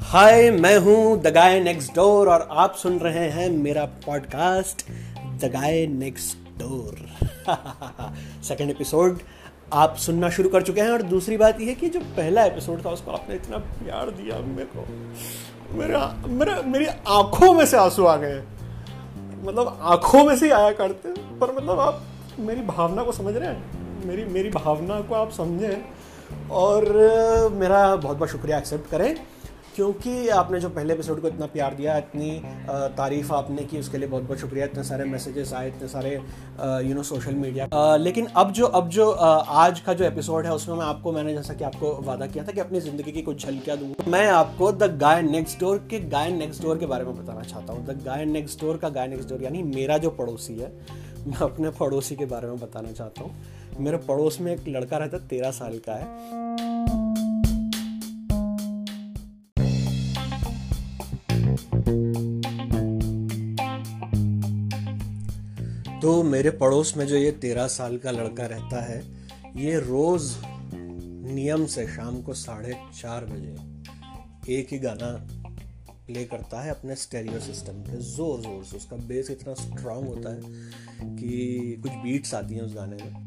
हाय, मैं हूँ the guy next door और आप सुन रहे हैं मेरा podcast the guy next door second episode आप सुनना शुरू कर चुके हैं और दूसरी बात यह कि जो पहला एपिसोड था, उसको आपने इतना प्यार दिया मेरे को। मेरा मेरा, मेरी आँखों में से आँसू आ गए। मतलब आँखों में से आया करते, पर मतलब आप मेरी भावना को समझ रहे हैं? मेरी मेरी भावना को आप समझें और मेरा बहुत बहुत शुक्रिया एक्सेप्ट करें, क्योंकि आपने जो पहले एपिसोड को इतना प्यार दिया, इतनी तारीफ़ आपने की, उसके लिए बहुत बहुत शुक्रिया। इतने सारे मैसेजेस आए, इतने सारे यू नो सोशल मीडिया लेकिन अब जो अब जो आज का जो एपिसोड है, उसमें मैं आपको, मैंने जैसा कि आपको वादा किया था कि अपनी ज़िंदगी की कुछ झलकियाँ दूँगा। मैं आपको द गाय नेक्स्ट डोर के गाय नेक्स्ट डोर के बारे में बताना चाहता हूँ। द गाय नेक्स्ट डोर का गाय नेक्स्ट डोर यानी मेरा जो पड़ोसी है, मैं अपने पड़ोसी के बारे में बताना चाहता हूँ। मेरे पड़ोस में एक लड़का रहता है तेरह साल का है। तो मेरे पड़ोस में जो ये तेरह साल का लड़का रहता है, ये रोज़ नियम से शाम को साढ़े चार बजे एक ही गाना प्ले करता है अपने स्टेरियो सिस्टम पे ज़ोर ज़ोर से। उसका बेस इतना स्ट्रांग होता है कि कुछ बीट्स आती हैं उस गाने में।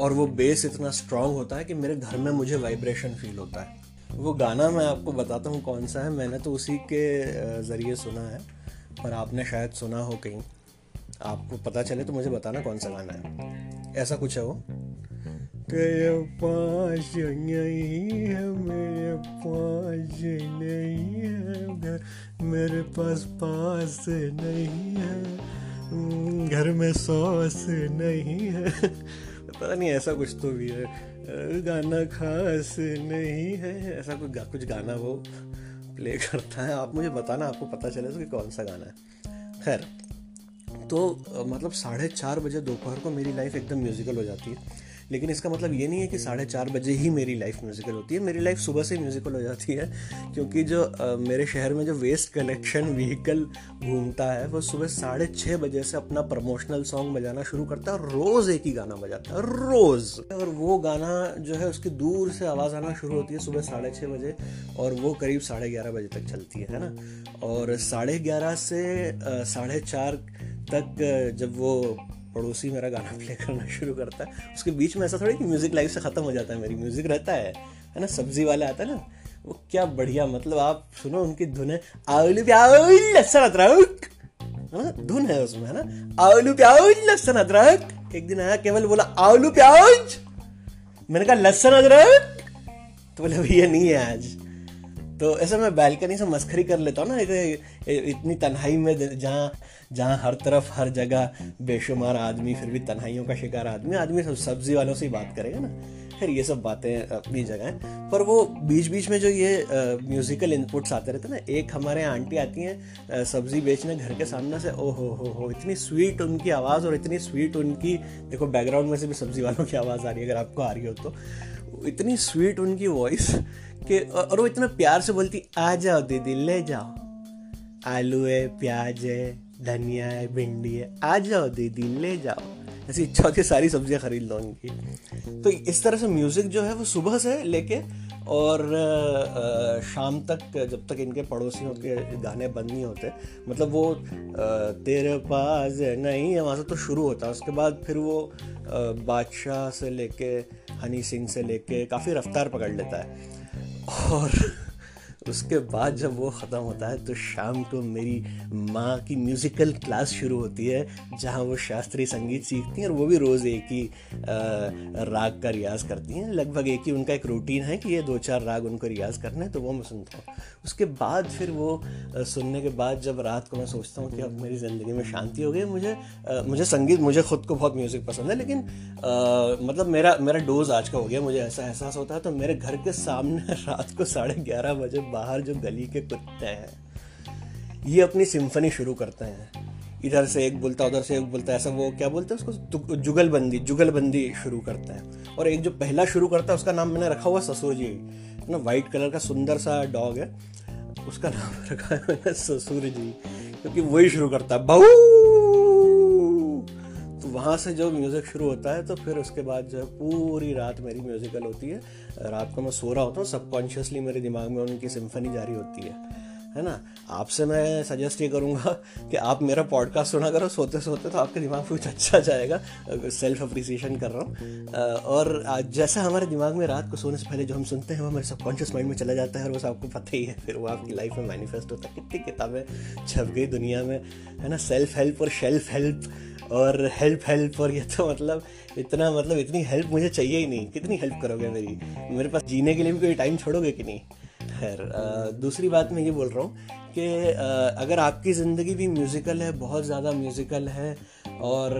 और वो बेस इतना स्ट्रांग होता है कि मेरे घर में मुझे वाइब्रेशन फील होता है। वो गाना मैं आपको बताता हूँ कौन सा है, मैंने तो उसी के ज़रिए सुना है, पर आपने शायद सुना हो कहीं। आपको पता चले तो मुझे बताना कौन सा गाना है। ऐसा कुछ है वो? तेरे पास नहीं है, मेरे पास नहीं है मेरे पास पास नहीं है। घर में सॉस नहीं है। पता नहीं ऐसा कुछ तो भी है। गाना खास नहीं है। ऐसा कुछ गा, कुछ गाना वो प्ले करता है। आप मुझे बताना आपको पता चले तो कि कौन सा गाना है। खैर तो मतलब साढ़े चार बजे दोपहर को मेरी लाइफ एकदम म्यूज़िकल हो जाती है। लेकिन इसका मतलब ये नहीं है कि साढ़े चार बजे ही मेरी लाइफ म्यूज़िकल होती है। मेरी लाइफ सुबह से म्यूज़िकल हो जाती है क्योंकि जो आ, मेरे शहर में जो वेस्ट कलेक्शन व्हीकल घूमता है वो सुबह साढ़े छः बजे से अपना प्रमोशनल सॉन्ग बजाना शुरू करता है रोज़ एक ही गाना बजाता है रोज़। और वो गाना जो है उसकी दूर से आवाज़ आना शुरू होती है सुबह साढ़े छः बजे और वो करीब साढ़े ग्यारह बजे तक चलती है है ना? और साढ़े ग्यारह से साढ़े चार तक जब वो पड़ोसी मेरा गाना प्ले करना शुरू करता है। उसके बीच में ऐसा थोड़ी कि म्यूज़िक लाइफ से ख़त्म हो जाता है मेरी। म्यूज़िक रहता है है ना? सब्ज़ी वाला आता है ना, वो क्या बढ़िया मतलब आप सुनो उनकी धुन है। आलू प्याज लहसुन अदरक। है ना धुन है उसमें, है ना? आलू प्याज लहसुन अदरक। एक दिन आया, केवल बोला आलू प्याज मैंने कहा लहसुन अदरक? तो बोले, भैया, नहीं है आज। तो ऐसा मैं बैल्कनी से मस्खरी कर लेता हूँ ना इतनी तन्हाई में जहाँ जहाँ हर तरफ़, हर जगह बेशुमार आदमी, फिर भी तन्हाइयों का शिकार आदमी आदमी सब सब्ज़ी वालों से ही बात करेगा ना। खैर, ये सब बातें अपनी जगह हैं। पर वो बीच बीच में जो ये म्यूज़िकल इनपुट्स आते रहते ना, एक हमारे यहाँ आंटी आती हैं सब्ज़ी बेचने घर के सामने से ओ हो हो हो, इतनी स्वीट उनकी आवाज़ और इतनी स्वीट उनकी, देखो बैकग्राउंड में से भी सब्ज़ी वालों की आवाज़ आ रही है, अगर आपको आ रही हो तो। इतनी स्वीट उनकी वॉइस के और वो इतना प्यार से बोलती, आ जाओ दीदी, ले जाओ। आलू है, प्याज है, धनिया है, भिंडी है। आ जाओ दीदी, ले जाओ। ऐसी इच्छा होती है, सारी सब्ज़ियाँ खरीद लो उनकी तो इस तरह से म्यूज़िक जो है, वो सुबह से लेके और शाम तक, जब तक इनके पड़ोसियों के गाने बंद नहीं होते मतलब वो तेरे पास नहीं है, वहाँ से तो शुरू होता है। उसके बाद फिर वो बादशाह से लेके, हनी सिंह से लेके, काफ़ी रफ्तार पकड़ लेता है। और उसके बाद जब वो ख़त्म होता है तो शाम को मेरी माँ की म्यूज़िकल क्लास शुरू होती है, जहाँ वो शास्त्रीय संगीत सीखती हैं और वो भी रोज़ एक ही राग का रियाज करती हैं। लगभग एक ही उनका एक रूटीन है कि ये दो चार राग उनको रियाज करना है तो वो मैं सुनता हूँ। उसके बाद फिर वो सुनने के बाद जब रात को मैं सोचता हूँ कि अब मेरी ज़िंदगी में शांति हो गई, मुझे मुझे संगीत, मुझे खुद को बहुत म्यूज़िक पसंद है, लेकिन मतलब मेरा मेरा डोज आज का हो गया, मुझे ऐसा एहसास होता है तो मेरे घर के सामने रात को साढ़े ग्यारह बजे बाहर जो गली के कुत्ते हैं, ये अपनी सिम्फनी शुरू करते हैं। इधर से एक बोलता, उधर से एक बोलता, ऐसा वो क्या बोलते हैं उसको? जुगलबंदी जुगलबंदी शुरू करता है। और एक जो पहला शुरू करता है, उसका नाम मैंने रखा हुआ ससुर जी ना वाइट कलर का सुंदर सा डॉग है, उसका नाम रखा है मैंने ससुर जी क्योंकि वही शुरू करता है। बहू! वहाँ से जो म्यूज़िक शुरू होता है तो फिर उसके बाद जो है पूरी रात मेरी म्यूज़िकल होती है। रात को मैं सो रहा होता हूँ सबकॉन्शियसली मेरे दिमाग में उनकी सिम्फनी जारी होती है। है ना? आपसे मैं सजेस्ट ये करूँगा कि आप मेरा पॉडकास्ट सुना करो सोते सोते तो आपके दिमाग कुछ अच्छा जाएगा। सेल्फ अप्रिसिएशन कर रहा हूँ। और जैसा हमारे दिमाग में रात को सोने से पहले जो हम सुनते हैं, वो हमारे सबकॉन्शियस माइंड में चला जाता है और बस आपको पता ही है, फिर वो आपकी लाइफ में मैनिफेस्ट होता है। कितनी किताबें छप गई दुनिया में। है ना? सेल्फ हेल्प और शेल्फ हेल्प और हेल्प हेल्प और ये तो मतलब इतना मतलब इतनी हेल्प मुझे चाहिए ही नहीं। कितनी हेल्प करोगे मेरी? मेरे पास जीने के लिए भी कोई टाइम छोड़ोगे कि नहीं? खैर दूसरी बात मैं ये बोल रहा हूँ कि अगर आपकी ज़िंदगी भी म्यूज़िकल है, बहुत ज़्यादा म्यूज़िकल है, और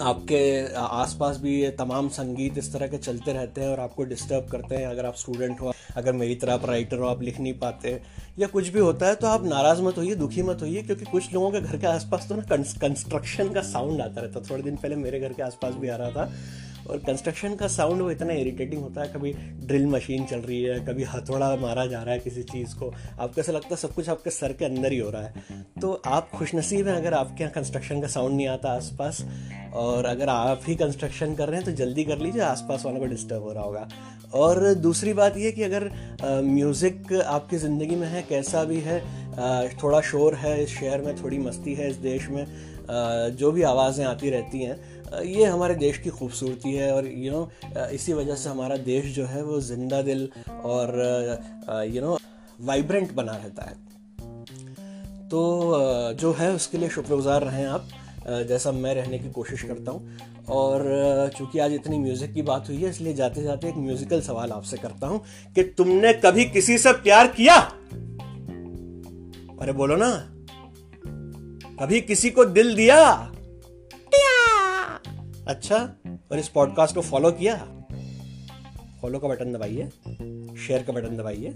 आपके आसपास भी ये तमाम संगीत इस तरह के चलते रहते हैं और आपको डिस्टर्ब करते हैं अगर आप स्टूडेंट हो, अगर मेरी तरह आप राइटर हो, आप लिख नहीं पाते या कुछ भी होता है तो आप नाराज़ मत होइए, दुखी मत होइए, क्योंकि कुछ लोगों के घर के आसपास तो ना कंस्ट्रक्शन का साउंड आता रहता थोड़े दिन पहले मेरे घर के आसपास भी आ रहा था। और कंस्ट्रक्शन का साउंड वो इतना इरिटेटिंग होता है कभी ड्रिल मशीन चल रही है कभी हथौड़ा मारा जा रहा है किसी चीज़ को आपको ऐसा लगता है सब कुछ आपके सर के अंदर ही हो रहा है। तो आप खुशनसीब हैं अगर आपके यहाँ कंस्ट्रक्शन का साउंड नहीं आता आसपास और अगर आप ही कंस्ट्रक्शन कर रहे हैं तो जल्दी कर लीजिए आसपास वालों को डिस्टर्ब हो रहा होगा। और दूसरी बात यह कि अगर म्यूज़िक आपकी ज़िंदगी में है कैसा भी है आ, थोड़ा शोर है इस शहर में थोड़ी मस्ती है इस देश में जो भी आवाज़ें आती रहती हैं ये हमारे देश की खूबसूरती है और यू नो इसी वजह से हमारा देश जो है वो ज़िंदा दिल और यू नो वाइब्रेंट बना रहता है। तो जो है उसके लिए शुक्रगुजार रहें आप जैसा मैं रहने की कोशिश करता हूँ। और चूँकि आज इतनी म्यूज़िक की बात हुई है, इसलिए जाते जाते एक म्यूजिकल सवाल आपसे करता हूँ कि तुमने कभी किसी से प्यार किया? अरे बोलो ना। कभी किसी को दिल दिया? अच्छा और इस पॉडकास्ट को फॉलो किया? फॉलो का बटन दबाइए शेयर का बटन दबाइए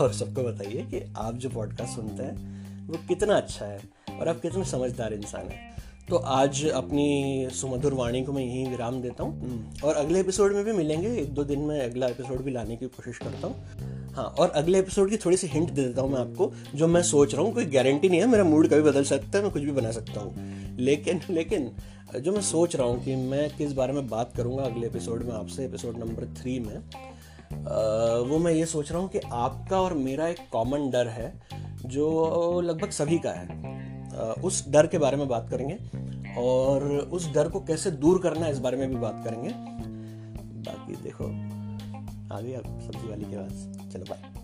और सबको बताइए कि आप जो पॉडकास्ट सुनते हैं वो कितना अच्छा है और आप कितने समझदार इंसान हैं। तो आज अपनी सुमधुर वाणी को मैं यहीं विराम देता हूँ और अगले एपिसोड में भी मिलेंगे। एक दो दिन में अगला एपिसोड भी लाने की कोशिश करता हूँ। हाँ और अगले एपिसोड की थोड़ी सी हिंट दे देता हूँ मैं आपको जो मैं सोच रहा हूँ कोई गारंटी नहीं है मेरा मूड कभी बदल सकता है मैं कुछ भी बना सकता हूँ। लेकिन लेकिन जो मैं सोच रहा हूँ कि मैं किस बारे में बात करूँगा अगले एपिसोड में आपसे एपिसोड नंबर थ्री में आ, वो मैं ये सोच रहा हूँ कि आपका और मेरा एक कॉमन डर है जो लगभग सभी का है। आ, उस डर के बारे में बात करेंगे और उस डर को कैसे दूर करना है इस बारे में भी बात करेंगे। बाकी देखो आ अब सब्ज़ी वाली के पास चलो बाय